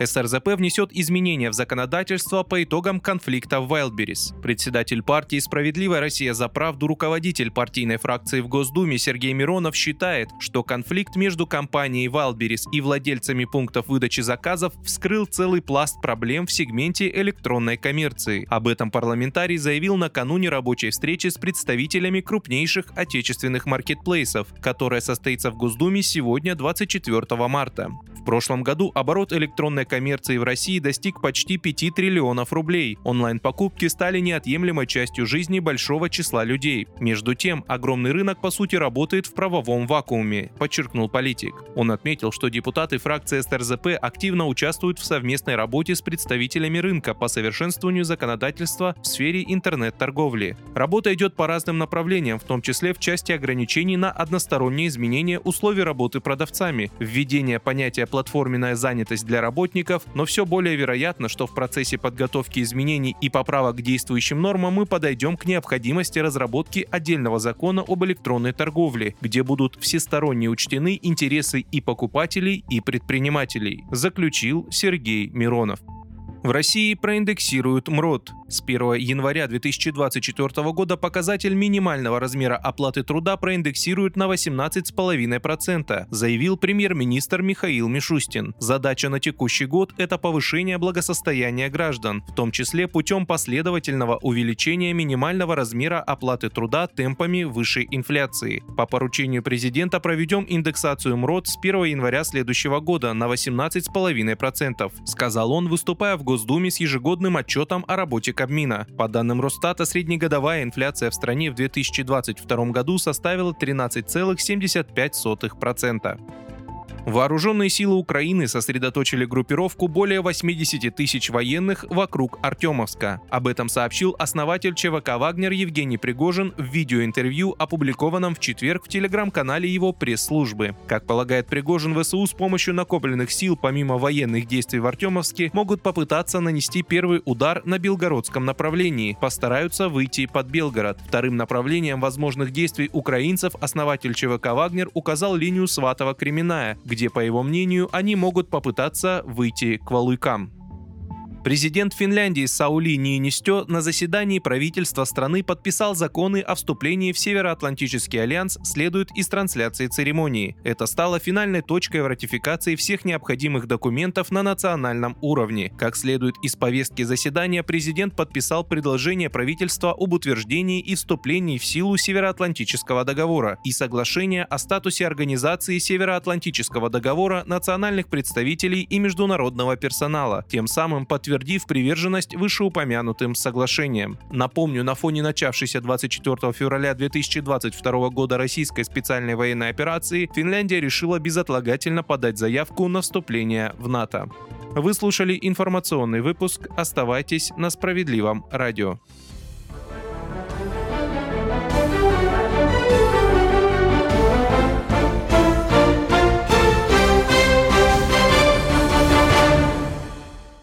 СРЗП внесет изменения в законодательство по итогам конфликта в Вайлдберрис. Председатель партии «Справедливая Россия за правду» руководитель партийной фракции в Госдуме Сергей Миронов считает, что конфликт между компанией Wildberries и владельцами пунктов выдачи заказов вскрыл целый пласт проблем в сегменте электронной коммерции. Об этом парламентарий заявил накануне рабочей встречи с представителями крупнейших отечественных маркетплейсов, которая состоится в Госдуме сегодня 24 марта. Прошлом году оборот электронной коммерции в России достиг почти 5 триллионов рублей. Онлайн-покупки стали неотъемлемой частью жизни большого числа людей. Между тем, огромный рынок по сути работает в правовом вакууме, подчеркнул политик. Он отметил, что депутаты фракции СРЗП активно участвуют в совместной работе с представителями рынка по совершенствованию законодательства в сфере интернет-торговли. Работа идет по разным направлениям, в том числе в части ограничений на одностороннее изменение условий работы продавцами, введение понятия платформенная занятость для работников но все более вероятно, что в процессе подготовки изменений и поправок к действующим нормам мы подойдем к необходимости разработки отдельного закона об электронной торговле, где будут всесторонне учтены интересы и покупателей, и предпринимателей, заключил Сергей Миронов. В России проиндексируют МРОД. С 1 января 2024 года показатель минимального размера оплаты труда проиндексируют на 18,5%, заявил премьер-министр Михаил Мишустин. Задача на текущий год – это повышение благосостояния граждан, в том числе путем последовательного увеличения минимального размера оплаты труда темпами высшей инфляции. По поручению президента проведем индексацию МРОД с 1 января следующего года на 18,5%, сказал он, выступая в Госдуме с ежегодным отчетом о работе Кабмина. По данным Росстата, среднегодовая инфляция в стране в 2022 году составила 13,75%. Вооруженные силы Украины сосредоточили группировку более 80 тысяч военных вокруг Артемовска. Об этом сообщил основатель ЧВК «Вагнер» Евгений Пригожин в видеоинтервью, опубликованном в четверг в телеграм-канале его пресс-службы. Как полагает Пригожин, ВСУ с помощью накопленных сил помимо военных действий в Артемовске могут попытаться нанести первый удар на белгородском направлении, постараются выйти под Белгород. Вторым направлением возможных действий украинцев основатель ЧВК «Вагнер» указал линию Сватова-Кременная, где где, по его мнению, они могут попытаться выйти к Валуйкам. Президент Финляндии Саули Ниинистё на заседании правительства страны подписал законы о вступлении в Североатлантический альянс, следует из трансляции церемонии. Это стало финальной точкой в ратификации всех необходимых документов на национальном уровне. Как следует из повестки заседания, президент подписал предложение правительства об утверждении и вступлении в силу Североатлантического договора и соглашение о статусе организации Североатлантического договора национальных представителей и международного персонала, тем самым подтвердив подтвердив приверженность вышеупомянутым соглашениям. Напомню, на фоне начавшейся 24 февраля 2022 года российской специальной военной операции Финляндия решила безотлагательно подать заявку на вступление в НАТО. Вы слушали информационный выпуск. Оставайтесь на справедливом радио.